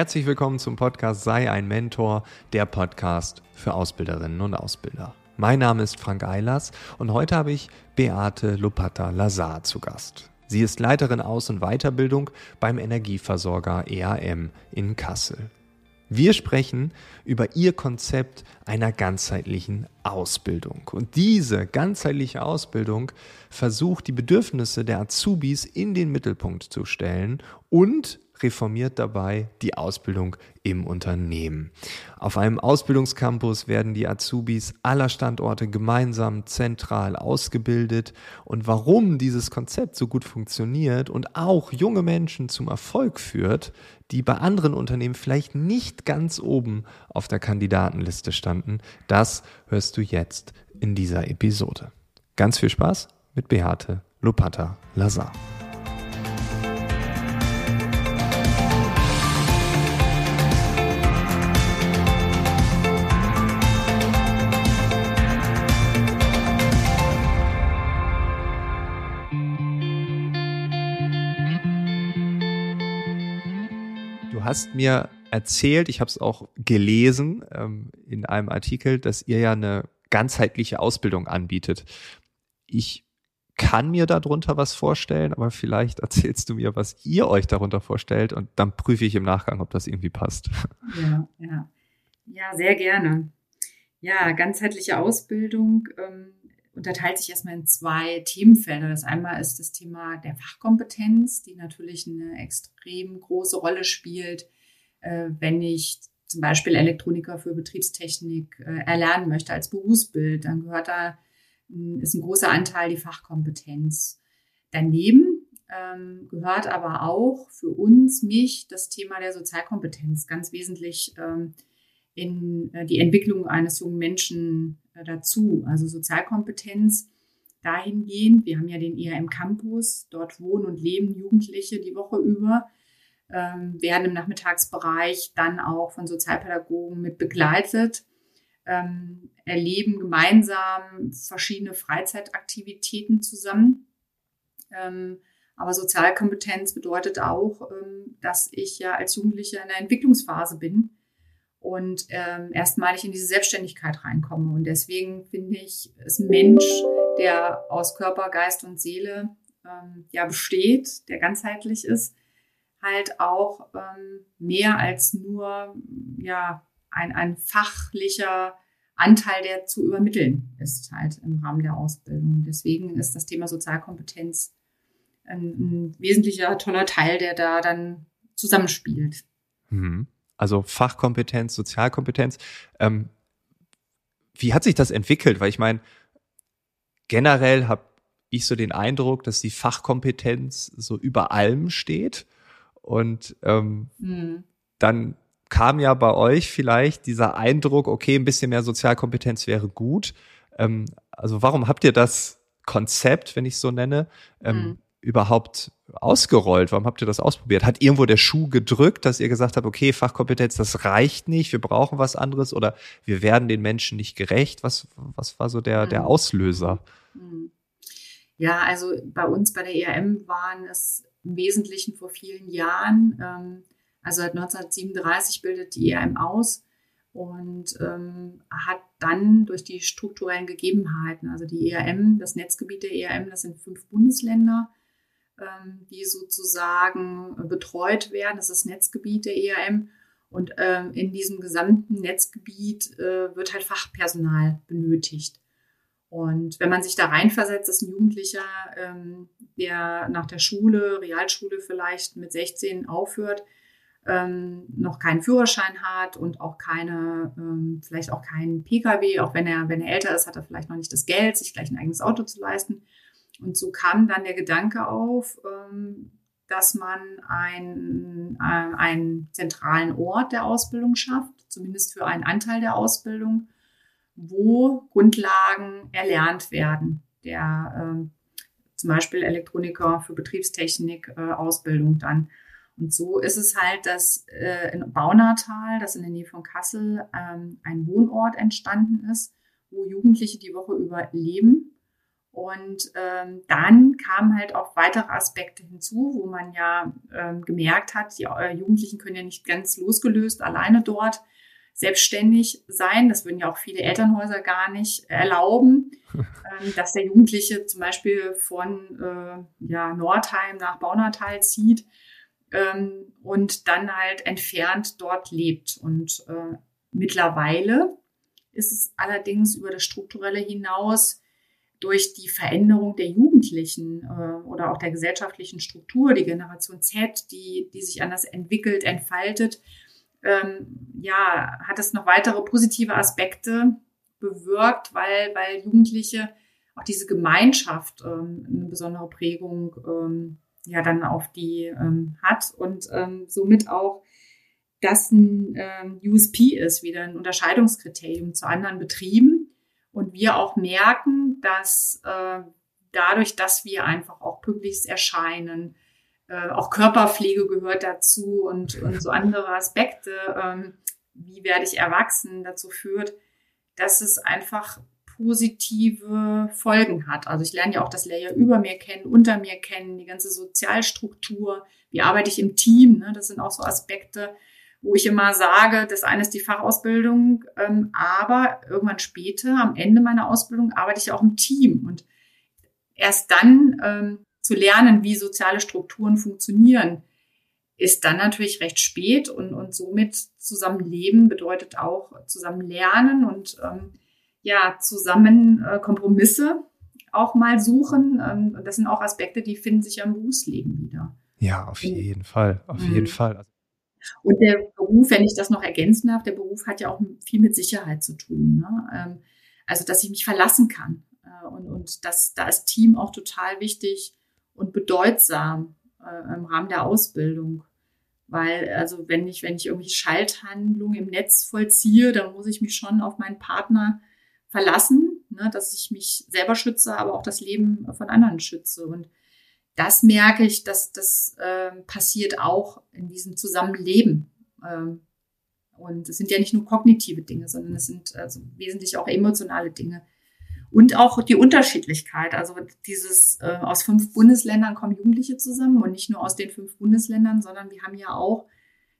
Herzlich willkommen zum Podcast Sei ein Mentor, der Podcast für Ausbilderinnen und Ausbilder. Mein Name ist Frank Eilers und heute habe ich Beate Lupata Lazar zu Gast. Sie ist Leiterin Aus- und Weiterbildung beim Energieversorger EAM in Kassel. Wir sprechen über ihr Konzept einer ganzheitlichen Ausbildung. Und diese ganzheitliche Ausbildung versucht, die Bedürfnisse der Azubis in den Mittelpunkt zu stellen und reformiert dabei die Ausbildung im Unternehmen. Auf einem Ausbildungscampus werden die Azubis aller Standorte gemeinsam zentral ausgebildet und warum dieses Konzept so gut funktioniert und auch junge Menschen zum Erfolg führt, die bei anderen Unternehmen vielleicht nicht ganz oben auf der Kandidatenliste standen, das hörst du jetzt in dieser Episode. Ganz viel Spaß mit Beate Lopata Lazar. Hast mir erzählt, ich habe es auch gelesen ähm, in einem Artikel, dass ihr ja eine ganzheitliche Ausbildung anbietet. Ich kann mir darunter was vorstellen, aber vielleicht erzählst du mir, was ihr euch darunter vorstellt und dann prüfe ich im Nachgang, ob das irgendwie passt. Ja, ja. Ja, sehr gerne. Ja, ganzheitliche Ausbildung ähm, unterteilt sich erstmal in zwei Themenfelder. Das einmal ist das Thema der Fachkompetenz, die natürlich eine extrem große Rolle spielt, äh, wenn ich zum Beispiel Elektroniker für Betriebstechnik äh, erlernen möchte als Berufsbild. Dann gehört da, ist ein großer Anteil die Fachkompetenz. Daneben ähm, gehört aber auch für uns, mich, das Thema der Sozialkompetenz ganz wesentlich ähm, in äh, die Entwicklung eines jungen Menschen dazu. Also Sozialkompetenz dahingehend, wir haben ja den ERM Campus, dort wohnen und leben Jugendliche die Woche über, ähm, werden im Nachmittagsbereich dann auch von Sozialpädagogen mit begleitet, ähm, erleben gemeinsam verschiedene Freizeitaktivitäten zusammen. Ähm, aber Sozialkompetenz bedeutet auch, ähm, dass ich ja als Jugendliche in der Entwicklungsphase bin und ähm, erstmalig in diese Selbstständigkeit reinkomme. Und deswegen finde ich, ist Mensch, der aus Körper, Geist und Seele ähm, ja besteht, der ganzheitlich ist, halt auch ähm, mehr als nur ja ein, ein fachlicher Anteil, der zu übermitteln ist, halt im Rahmen der Ausbildung. Deswegen ist das Thema Sozialkompetenz ein, ein wesentlicher, toller Teil, der da dann zusammenspielt. Mhm also Fachkompetenz, Sozialkompetenz. Ähm, wie hat sich das entwickelt? Weil ich meine, generell habe ich so den Eindruck, dass die Fachkompetenz so über allem steht. Und ähm, mhm. dann kam ja bei euch vielleicht dieser Eindruck, okay, ein bisschen mehr Sozialkompetenz wäre gut. Ähm, also warum habt ihr das Konzept, wenn ich es so nenne, ähm, mhm überhaupt ausgerollt? Warum habt ihr das ausprobiert? Hat irgendwo der Schuh gedrückt, dass ihr gesagt habt, okay, Fachkompetenz, das reicht nicht, wir brauchen was anderes oder wir werden den Menschen nicht gerecht? Was, was war so der, der mhm. Auslöser? Mhm. Ja, also bei uns bei der ERM waren es im Wesentlichen vor vielen Jahren, ähm, also seit 1937 bildet die ERM aus und ähm, hat dann durch die strukturellen Gegebenheiten, also die ERM, das Netzgebiet der ERM, das sind fünf Bundesländer, ähm, die sozusagen betreut werden. Das ist das Netzgebiet der ERM. Und ähm, in diesem gesamten Netzgebiet äh, wird halt Fachpersonal benötigt. Und wenn man sich da reinversetzt, ist ein Jugendlicher, ähm, der nach der Schule, Realschule vielleicht mit 16 aufhört, ähm, noch keinen Führerschein hat und auch keine, ähm, vielleicht auch keinen Pkw, auch wenn er, wenn er älter ist, hat er vielleicht noch nicht das Geld, sich gleich ein eigenes Auto zu leisten. Und so kam dann der Gedanke auf, ähm, dass man einen, äh, einen zentralen Ort der Ausbildung schafft, zumindest für einen Anteil der Ausbildung, wo Grundlagen erlernt werden, der äh, zum Beispiel Elektroniker für Betriebstechnik äh, Ausbildung dann. Und so ist es halt, dass äh, in Baunatal, das in der Nähe von Kassel, ähm, ein Wohnort entstanden ist, wo Jugendliche die Woche über leben Und ähm, dann kamen halt auch weitere Aspekte hinzu, wo man ja ähm, gemerkt hat, die äh, Jugendlichen können ja nicht ganz losgelöst alleine dort selbstständig sein. Das würden ja auch viele Elternhäuser gar nicht erlauben, ähm, dass der Jugendliche zum Beispiel von äh, ja, Nordheim nach Baunatal zieht ähm, und dann halt entfernt dort lebt. Und äh, mittlerweile ist es allerdings über das Strukturelle hinaus durch die Veränderung der Jugendlichen äh, oder auch der gesellschaftlichen Struktur, die Generation Z, die, die sich anders entwickelt, entfaltet, ähm, ja, hat es noch weitere positive Aspekte bewirkt, weil, weil Jugendliche auch diese Gemeinschaft ähm, eine besondere Prägung ähm, ja dann auf die ähm, hat und ähm, somit auch das ein ähm, USP ist, wieder ein Unterscheidungskriterium zu anderen Betrieben. Wir auch merken, dass äh, dadurch, dass wir einfach auch pünktlich erscheinen, äh, auch Körperpflege gehört dazu und, und so andere Aspekte, ähm, wie werde ich erwachsen, dazu führt, dass es einfach positive Folgen hat. Also ich lerne ja auch das Layer über mir kennen, unter mir kennen, die ganze Sozialstruktur, wie arbeite ich im Team, ne? das sind auch so Aspekte, wo ich immer sage, das eine ist die Fachausbildung, ähm, aber irgendwann später, am Ende meiner Ausbildung, arbeite ich auch im Team und erst dann ähm, zu lernen, wie soziale Strukturen funktionieren, ist dann natürlich recht spät und, und somit zusammenleben bedeutet auch zusammen lernen und ähm, ja, zusammen äh, Kompromisse auch mal suchen. Ähm, das sind auch Aspekte, die finden sich ja im Berufsleben wieder. Ja, auf jeden Fall, auf mhm. jeden Fall. Und der Beruf, wenn ich das noch ergänzen darf, der Beruf hat ja auch viel mit Sicherheit zu tun. Ne? Ähm, also, dass ich mich verlassen kann. Äh, und, und das, da ist Team auch total wichtig und bedeutsam äh, im Rahmen der Ausbildung. Weil, also wenn ich, wenn ich irgendwelche Schalthandlungen im Netz vollziehe, dann muss ich mich schon auf meinen Partner verlassen, ne, dass ich mich selber schütze, aber auch das Leben von anderen schütze. Und das merke ich, dass das äh, passiert auch in diesem Zusammenleben. Ähm, und es sind ja nicht nur kognitive Dinge, sondern es sind also wesentlich auch emotionale Dinge. Und auch die Unterschiedlichkeit. Also dieses äh, aus fünf Bundesländern kommen Jugendliche zusammen und nicht nur aus den fünf Bundesländern, sondern wir haben ja auch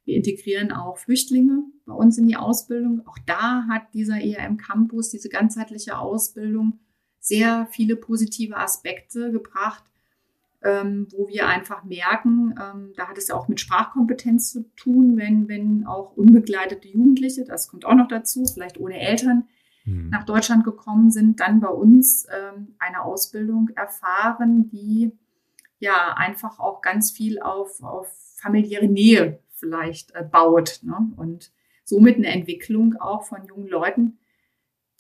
wir integrieren auch Flüchtlinge bei uns in die Ausbildung. Auch da hat dieser ERM Campus, diese ganzheitliche Ausbildung, sehr viele positive Aspekte gebracht, ähm, wo wir einfach merken, ähm, da hat es ja auch mit Sprachkompetenz zu tun, wenn, wenn auch unbegleitete Jugendliche, das kommt auch noch dazu, vielleicht ohne Eltern, mhm. nach Deutschland gekommen sind, dann bei uns ähm, eine Ausbildung erfahren, die ja einfach auch ganz viel auf, auf familiäre Nähe vielleicht äh, baut. Ne? Und somit eine Entwicklung auch von jungen Leuten,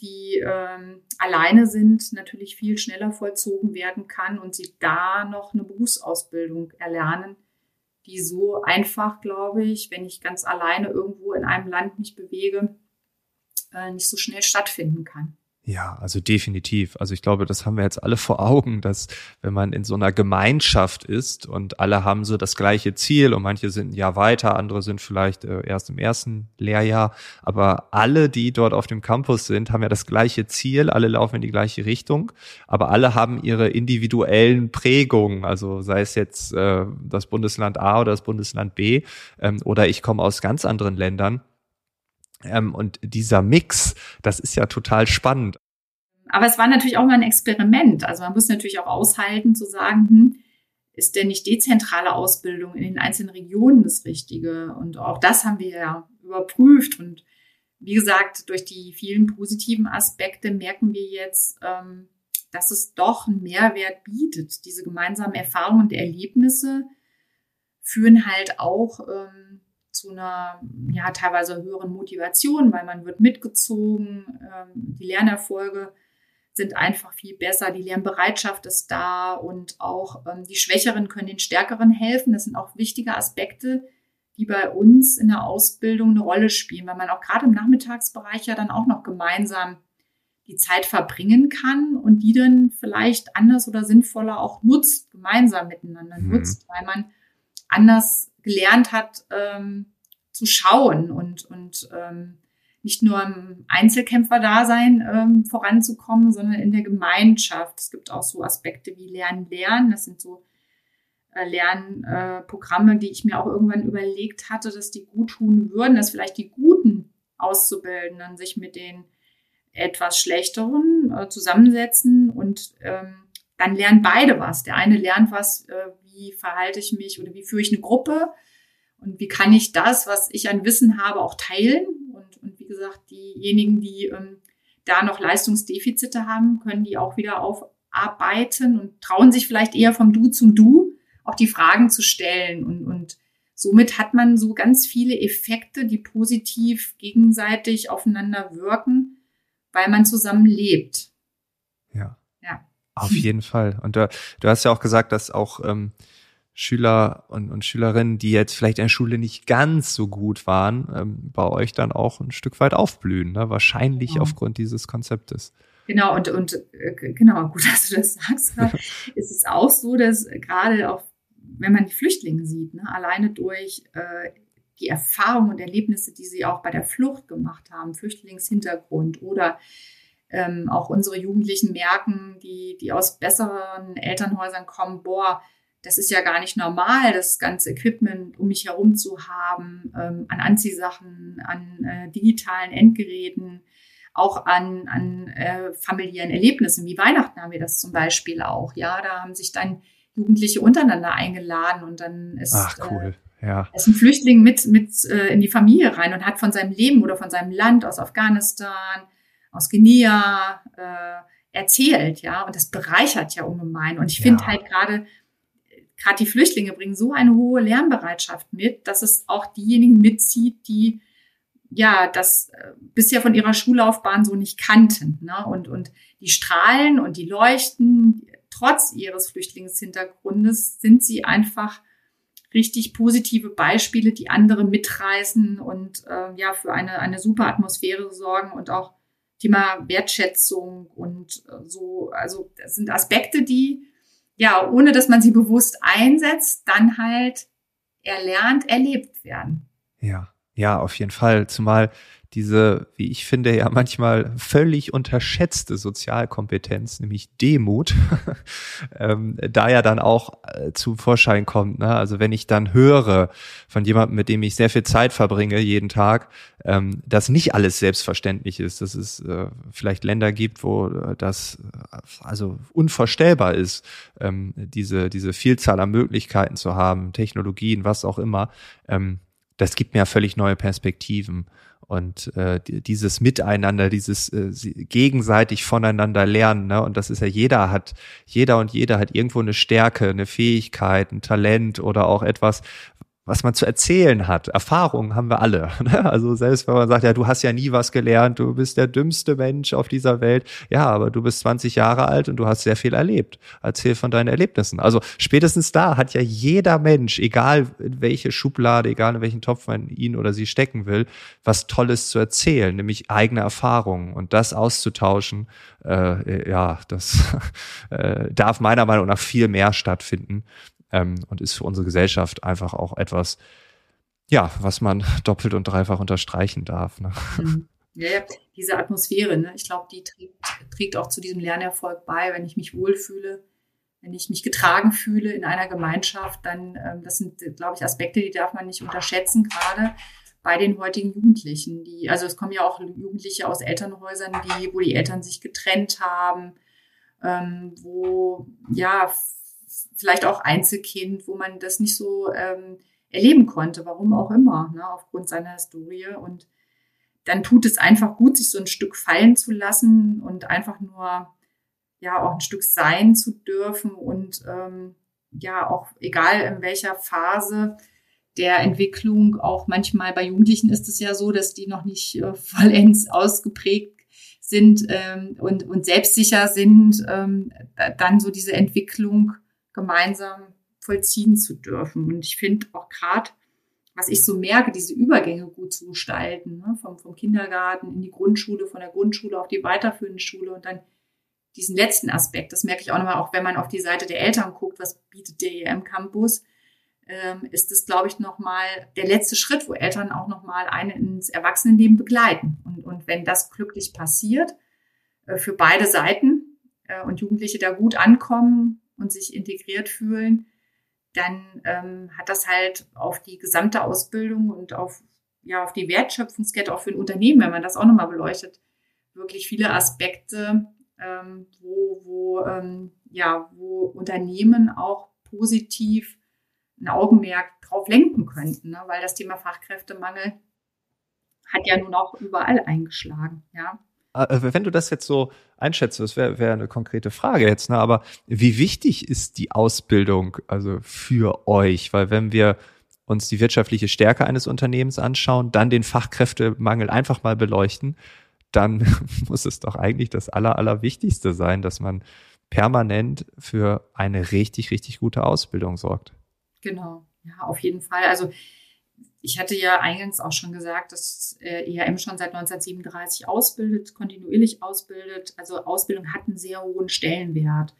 die ähm, alleine sind, natürlich viel schneller vollzogen werden kann und sie da noch eine Berufsausbildung erlernen, die so einfach, glaube ich, wenn ich ganz alleine irgendwo in einem Land mich bewege, äh, nicht so schnell stattfinden kann. Ja, also definitiv. Also ich glaube, das haben wir jetzt alle vor Augen, dass wenn man in so einer Gemeinschaft ist und alle haben so das gleiche Ziel und manche sind ein Jahr weiter, andere sind vielleicht äh, erst im ersten Lehrjahr, aber alle, die dort auf dem Campus sind, haben ja das gleiche Ziel, alle laufen in die gleiche Richtung, aber alle haben ihre individuellen Prägungen, also sei es jetzt äh, das Bundesland A oder das Bundesland B ähm, oder ich komme aus ganz anderen Ländern ähm, und dieser Mix, das ist ja total spannend. Aber es war natürlich auch mal ein Experiment. Also man muss natürlich auch aushalten zu sagen, hm, ist denn nicht dezentrale Ausbildung in den einzelnen Regionen das Richtige? Und auch das haben wir ja überprüft. Und wie gesagt, durch die vielen positiven Aspekte merken wir jetzt, ähm, dass es doch einen Mehrwert bietet. Diese gemeinsamen Erfahrungen und Erlebnisse führen halt auch ähm, zu einer ja teilweise höheren Motivation, weil man wird mitgezogen, ähm, die Lernerfolge sind einfach viel besser, die Lernbereitschaft ist da und auch ähm, die Schwächeren können den Stärkeren helfen. Das sind auch wichtige Aspekte, die bei uns in der Ausbildung eine Rolle spielen, weil man auch gerade im Nachmittagsbereich ja dann auch noch gemeinsam die Zeit verbringen kann und die dann vielleicht anders oder sinnvoller auch nutzt, gemeinsam miteinander mhm. nutzt, weil man anders gelernt hat ähm, zu schauen und, und ähm, nicht nur im Einzelkämpfer-Dasein ähm, voranzukommen, sondern in der Gemeinschaft. Es gibt auch so Aspekte wie Lernen, Lernen. Das sind so äh, Lernprogramme, äh, die ich mir auch irgendwann überlegt hatte, dass die gut tun würden, dass vielleicht die guten Auszubildenden sich mit den etwas schlechteren äh, zusammensetzen und ähm, dann lernen beide was. Der eine lernt was, äh, wie verhalte ich mich oder wie führe ich eine Gruppe und wie kann ich das, was ich an Wissen habe, auch teilen. Und, und wie gesagt, diejenigen, die ähm, da noch Leistungsdefizite haben, können die auch wieder aufarbeiten und trauen sich vielleicht eher vom Du zum Du auch die Fragen zu stellen. Und, und somit hat man so ganz viele Effekte, die positiv gegenseitig aufeinander wirken, weil man zusammen lebt. Ja. Auf jeden Fall. Und du, du hast ja auch gesagt, dass auch ähm, Schüler und, und Schülerinnen, die jetzt vielleicht in der Schule nicht ganz so gut waren, ähm, bei euch dann auch ein Stück weit aufblühen, ne? wahrscheinlich ja. aufgrund dieses Konzeptes. Genau, und, und äh, genau, gut, dass du das sagst. ist es auch so, dass gerade auch, wenn man die Flüchtlinge sieht, ne, alleine durch äh, die Erfahrungen und Erlebnisse, die sie auch bei der Flucht gemacht haben, Flüchtlingshintergrund oder ähm, auch unsere Jugendlichen merken, die, die aus besseren Elternhäusern kommen, boah, das ist ja gar nicht normal, das ganze Equipment um mich herum zu haben, ähm, an Anziehsachen, an äh, digitalen Endgeräten, auch an, an äh, familiären Erlebnissen. Wie Weihnachten haben wir das zum Beispiel auch. Ja, da haben sich dann Jugendliche untereinander eingeladen und dann ist, Ach, cool. Äh, ja. ist ein Flüchtling mit, mit äh, in die Familie rein und hat von seinem Leben oder von seinem Land aus Afghanistan, aus Guinea äh, erzählt, ja, und das bereichert ja ungemein. Und ich finde ja. halt gerade gerade die Flüchtlinge bringen so eine hohe Lernbereitschaft mit, dass es auch diejenigen mitzieht, die ja das äh, bisher von ihrer Schullaufbahn so nicht kannten. Ne? Und, und die strahlen und die leuchten, trotz ihres Flüchtlingshintergrundes sind sie einfach richtig positive Beispiele, die andere mitreißen und äh, ja für eine, eine super Atmosphäre sorgen und auch Thema Wertschätzung und äh, so. Also das sind Aspekte, die ja, ohne dass man sie bewusst einsetzt, dann halt erlernt, erlebt werden. Ja, ja, auf jeden Fall. Zumal diese, wie ich finde, ja manchmal völlig unterschätzte Sozialkompetenz, nämlich Demut, ähm, da ja dann auch äh, zu Vorschein kommt. Ne? Also wenn ich dann höre von jemandem, mit dem ich sehr viel Zeit verbringe jeden Tag, ähm, dass nicht alles selbstverständlich ist, dass es äh, vielleicht Länder gibt, wo äh, das äh, also unvorstellbar ist, ähm, diese, diese Vielzahl an Möglichkeiten zu haben, Technologien, was auch immer, ähm, das gibt mir ja völlig neue Perspektiven. Und äh, dieses Miteinander, dieses äh, gegenseitig voneinander lernen, ne? und das ist ja jeder hat, jeder und jeder hat irgendwo eine Stärke, eine Fähigkeit, ein Talent oder auch etwas, was man zu erzählen hat. Erfahrungen haben wir alle. Ne? Also selbst wenn man sagt, ja, du hast ja nie was gelernt, du bist der dümmste Mensch auf dieser Welt. Ja, aber du bist 20 Jahre alt und du hast sehr viel erlebt. Erzähl von deinen Erlebnissen. Also spätestens da hat ja jeder Mensch, egal in welche Schublade, egal in welchen Topf man ihn oder sie stecken will, was Tolles zu erzählen, nämlich eigene Erfahrungen und das auszutauschen. Äh, ja, das äh, darf meiner Meinung nach viel mehr stattfinden ähm, und ist für unsere Gesellschaft einfach auch etwas, ja, was man doppelt und dreifach unterstreichen darf. Ne? Mhm. Ja, diese Atmosphäre, ne? ich glaube, die trägt, trägt auch zu diesem Lernerfolg bei, wenn ich mich wohlfühle, wenn ich mich getragen fühle in einer Gemeinschaft, dann, ähm, das sind, glaube ich, Aspekte, die darf man nicht unterschätzen, gerade bei den heutigen Jugendlichen. Die, also es kommen ja auch Jugendliche aus Elternhäusern, die, wo die Eltern sich getrennt haben, ähm, wo ja vielleicht auch Einzelkind, wo man das nicht so ähm, erleben konnte, warum auch immer, ne, aufgrund seiner Historie. Und dann tut es einfach gut, sich so ein Stück fallen zu lassen und einfach nur ja auch ein Stück sein zu dürfen und ähm, ja auch egal in welcher Phase der Entwicklung, auch manchmal bei Jugendlichen ist es ja so, dass die noch nicht äh, vollends ausgeprägt sind ähm, und, und selbstsicher sind, ähm, dann so diese Entwicklung gemeinsam vollziehen zu dürfen. Und ich finde auch gerade, was ich so merke, diese Übergänge gut zu gestalten, ne? vom, vom Kindergarten in die Grundschule, von der Grundschule auf die weiterführende Schule und dann diesen letzten Aspekt, das merke ich auch nochmal, auch wenn man auf die Seite der Eltern guckt, was bietet der EM Campus, ähm, ist das, glaube ich, nochmal der letzte Schritt, wo Eltern auch nochmal einen ins Erwachsenenleben begleiten und wenn das glücklich passiert, äh, für beide Seiten äh, und Jugendliche da gut ankommen und sich integriert fühlen, dann ähm, hat das halt auf die gesamte Ausbildung und auf, ja, auf die Wertschöpfungskette auch für ein Unternehmen, wenn man das auch nochmal beleuchtet, wirklich viele Aspekte, ähm, wo, wo, ähm, ja, wo Unternehmen auch positiv ein Augenmerk drauf lenken könnten, ne? weil das Thema Fachkräftemangel hat ja nun auch überall eingeschlagen, ja. Ah, äh, wenn du das jetzt so einschätzt, das wäre wär eine konkrete Frage jetzt, ne? aber wie wichtig ist die Ausbildung also für euch? Weil wenn wir uns die wirtschaftliche Stärke eines Unternehmens anschauen, dann den Fachkräftemangel einfach mal beleuchten, dann muss es doch eigentlich das Aller, Allerwichtigste sein, dass man permanent für eine richtig, richtig gute Ausbildung sorgt. Genau, ja, auf jeden Fall. Also ich hatte ja eingangs auch schon gesagt, dass ERM schon seit 1937 ausbildet, kontinuierlich ausbildet. Also Ausbildung hat einen sehr hohen Stellenwert.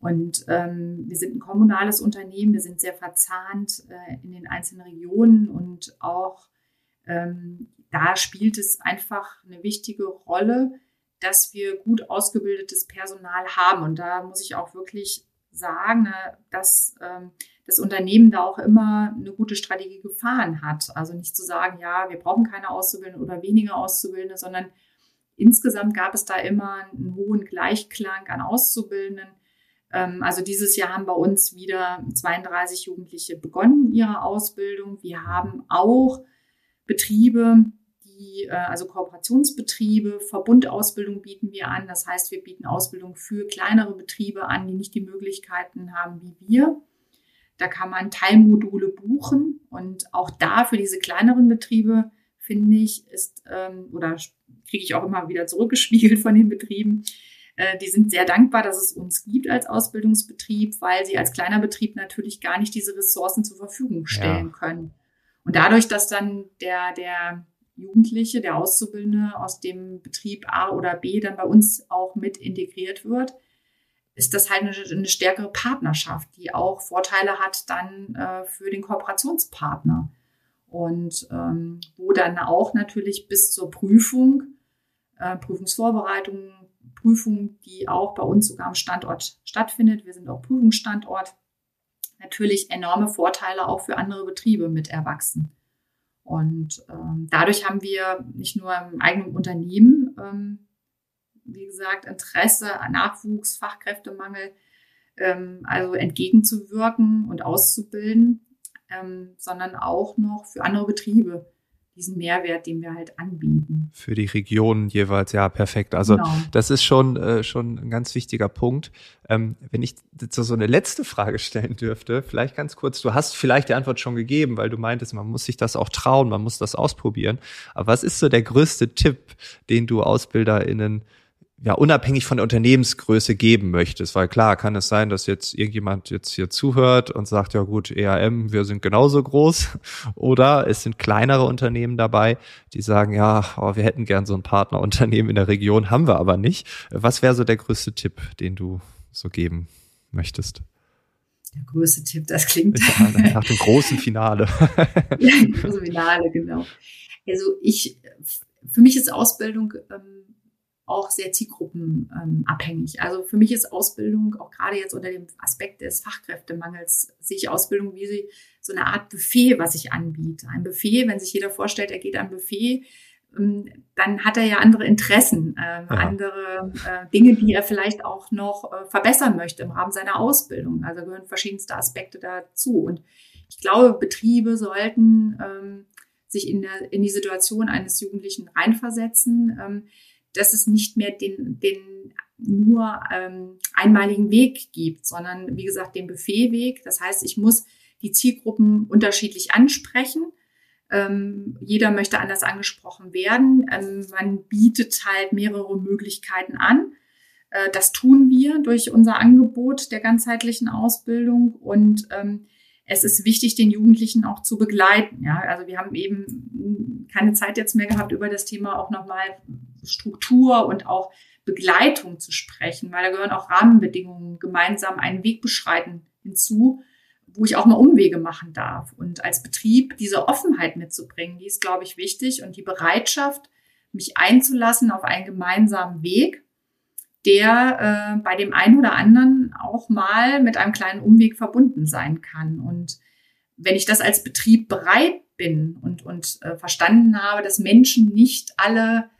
Und ähm, wir sind ein kommunales Unternehmen, wir sind sehr verzahnt äh, in den einzelnen Regionen und auch ähm, da spielt es einfach eine wichtige Rolle, dass wir gut ausgebildetes Personal haben. Und da muss ich auch wirklich sagen, ne, dass ähm, das Unternehmen da auch immer eine gute Strategie gefahren hat. Also nicht zu sagen, ja, wir brauchen keine Auszubildende oder weniger Auszubildende, sondern insgesamt gab es da immer einen hohen Gleichklang an Auszubildenden. Ähm, also dieses Jahr haben bei uns wieder 32 Jugendliche begonnen ihre Ausbildung. Wir haben auch Betriebe, die, äh, also Kooperationsbetriebe, Verbundausbildung bieten wir an. Das heißt, wir bieten Ausbildung für kleinere Betriebe an, die nicht die Möglichkeiten haben wie wir. Da kann man Teilmodule buchen und auch da für diese kleineren Betriebe finde ich, ist ähm, oder kriege ich auch immer wieder zurückgespiegelt von den Betrieben. Äh, die sind sehr dankbar, dass es uns gibt als Ausbildungsbetrieb, weil sie als kleiner Betrieb natürlich gar nicht diese Ressourcen zur Verfügung stellen ja. können. Und dadurch, dass dann der, der Jugendliche, der Auszubildende aus dem Betrieb A oder B dann bei uns auch mit integriert wird, ist das halt eine, eine stärkere Partnerschaft, die auch Vorteile hat dann äh, für den Kooperationspartner. Und ähm, wo dann auch natürlich bis zur Prüfung, äh, Prüfungsvorbereitung, Prüfung, die auch bei uns sogar am Standort stattfindet, wir sind auch Prüfungsstandort, natürlich enorme Vorteile auch für andere Betriebe mit erwachsen. Und ähm, dadurch haben wir nicht nur im eigenen Unternehmen ähm, wie gesagt, Interesse, Nachwuchs, Fachkräftemangel, ähm, also entgegenzuwirken und auszubilden, ähm, sondern auch noch für andere Betriebe diesen Mehrwert, den wir halt anbieten. Für die Regionen jeweils, ja, perfekt. Also genau. das ist schon, äh, schon ein ganz wichtiger Punkt. Ähm, wenn ich so eine letzte Frage stellen dürfte, vielleicht ganz kurz, du hast vielleicht die Antwort schon gegeben, weil du meintest, man muss sich das auch trauen, man muss das ausprobieren. Aber was ist so der größte Tipp, den du AusbilderInnen ja, unabhängig von der Unternehmensgröße geben möchtest. Weil klar kann es sein, dass jetzt irgendjemand jetzt hier zuhört und sagt, ja gut, EAM, wir sind genauso groß. Oder es sind kleinere Unternehmen dabei, die sagen, ja, oh, wir hätten gern so ein Partnerunternehmen in der Region, haben wir aber nicht. Was wäre so der größte Tipp, den du so geben möchtest? Der größte Tipp, das klingt. Ja, nach dem großen Finale. ja, große Finale, genau. Also ich, für mich ist Ausbildung, ähm, auch sehr zielgruppenabhängig. Also für mich ist Ausbildung, auch gerade jetzt unter dem Aspekt des Fachkräftemangels, sehe ich Ausbildung wie so eine Art Buffet, was ich anbiete. Ein Buffet, wenn sich jeder vorstellt, er geht an ein Buffet, ähm, dann hat er ja andere Interessen, äh, ja. andere äh, Dinge, die er vielleicht auch noch äh, verbessern möchte im Rahmen seiner Ausbildung. Also gehören verschiedenste Aspekte dazu. Und ich glaube, Betriebe sollten ähm, sich in, der, in die Situation eines Jugendlichen reinversetzen. Ähm, dass es nicht mehr den, den nur ähm, einmaligen Weg gibt, sondern wie gesagt den Buffetweg. Das heißt, ich muss die Zielgruppen unterschiedlich ansprechen. Ähm, jeder möchte anders angesprochen werden. Ähm, man bietet halt mehrere Möglichkeiten an. Äh, das tun wir durch unser Angebot der ganzheitlichen Ausbildung und ähm, es ist wichtig, den Jugendlichen auch zu begleiten. Ja, also wir haben eben keine Zeit jetzt mehr gehabt, über das Thema auch nochmal Struktur und auch Begleitung zu sprechen, weil da gehören auch Rahmenbedingungen, gemeinsam einen Weg beschreiten hinzu, wo ich auch mal Umwege machen darf. Und als Betrieb diese Offenheit mitzubringen, die ist, glaube ich, wichtig und die Bereitschaft, mich einzulassen auf einen gemeinsamen Weg, der äh, bei dem einen oder anderen auch mal mit einem kleinen Umweg verbunden sein kann. Und wenn ich das als Betrieb bereit bin und, und äh, verstanden habe, dass Menschen nicht alle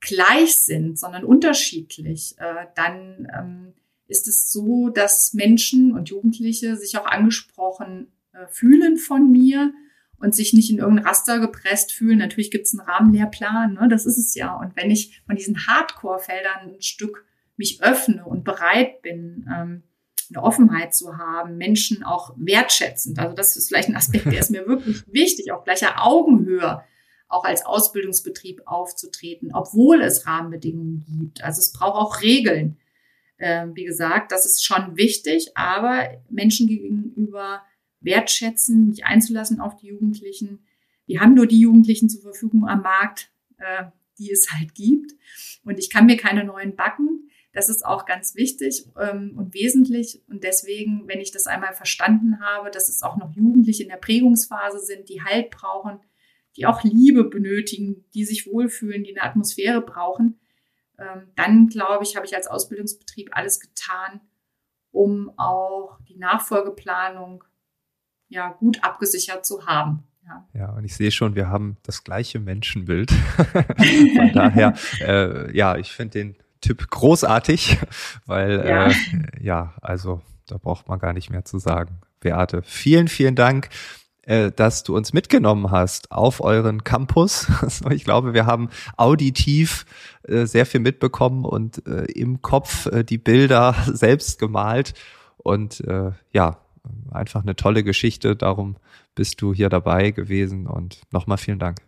gleich sind, sondern unterschiedlich, äh, dann ähm, ist es so, dass Menschen und Jugendliche sich auch angesprochen äh, fühlen von mir und sich nicht in irgendein Raster gepresst fühlen. Natürlich gibt es einen Rahmenlehrplan, ne? das ist es ja. Und wenn ich von diesen Hardcore-Feldern ein Stück mich öffne und bereit bin, ähm, eine Offenheit zu haben, Menschen auch wertschätzend. Also das ist vielleicht ein Aspekt, der ist mir wirklich wichtig, auf gleicher Augenhöhe auch als Ausbildungsbetrieb aufzutreten, obwohl es Rahmenbedingungen gibt. Also es braucht auch Regeln. Ähm, wie gesagt, das ist schon wichtig, aber Menschen gegenüber wertschätzen, nicht einzulassen auf die Jugendlichen. Wir haben nur die Jugendlichen zur Verfügung am Markt, äh, die es halt gibt. Und ich kann mir keine neuen backen. Das ist auch ganz wichtig ähm, und wesentlich. Und deswegen, wenn ich das einmal verstanden habe, dass es auch noch Jugendliche in der Prägungsphase sind, die Halt brauchen, die auch Liebe benötigen, die sich wohlfühlen, die eine Atmosphäre brauchen, ähm, dann glaube ich, habe ich als Ausbildungsbetrieb alles getan, um auch die Nachfolgeplanung ja gut abgesichert zu haben. Ja. ja, und ich sehe schon, wir haben das gleiche Menschenbild. Von daher, äh, ja, ich finde den Tipp großartig, weil ja. Äh, ja, also da braucht man gar nicht mehr zu sagen. Beate, vielen, vielen Dank äh, dass du uns mitgenommen hast auf euren Campus. Also ich glaube, wir haben auditiv äh, sehr viel mitbekommen und äh, im Kopf die Bilder selbst gemalt. Und ja, einfach eine tolle Geschichte. Darum bist du hier dabei gewesen und nochmal vielen Dank.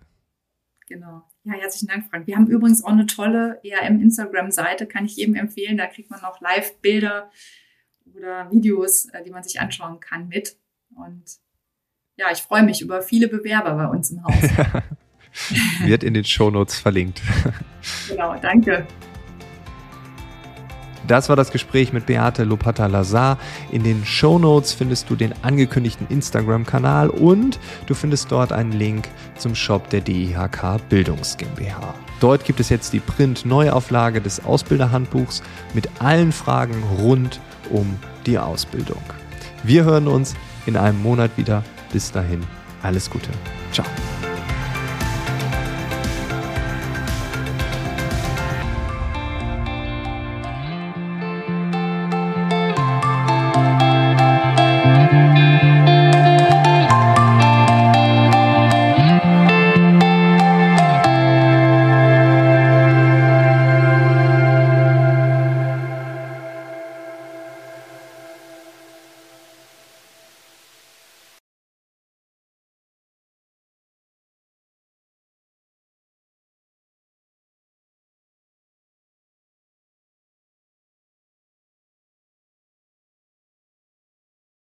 Genau. Ja, herzlichen Dank, Frank. Wir haben übrigens auch eine tolle ERM-Instagram-Seite, kann ich jedem empfehlen. Da kriegt man auch Live-Bilder oder Videos, die man sich anschauen kann mit. Und ja, ich freue mich über viele Bewerber bei uns im Haus. Wird in den Shownotes verlinkt. genau, danke. Das war das Gespräch mit Beate Lopata Lazar. In den Show Notes findest du den angekündigten Instagram-Kanal und du findest dort einen Link zum Shop der DIHK Bildungs GmbH. Dort gibt es jetzt die Print-Neuauflage des Ausbilderhandbuchs mit allen Fragen rund um die Ausbildung. Wir hören uns in einem Monat wieder. Bis dahin, alles Gute. Ciao.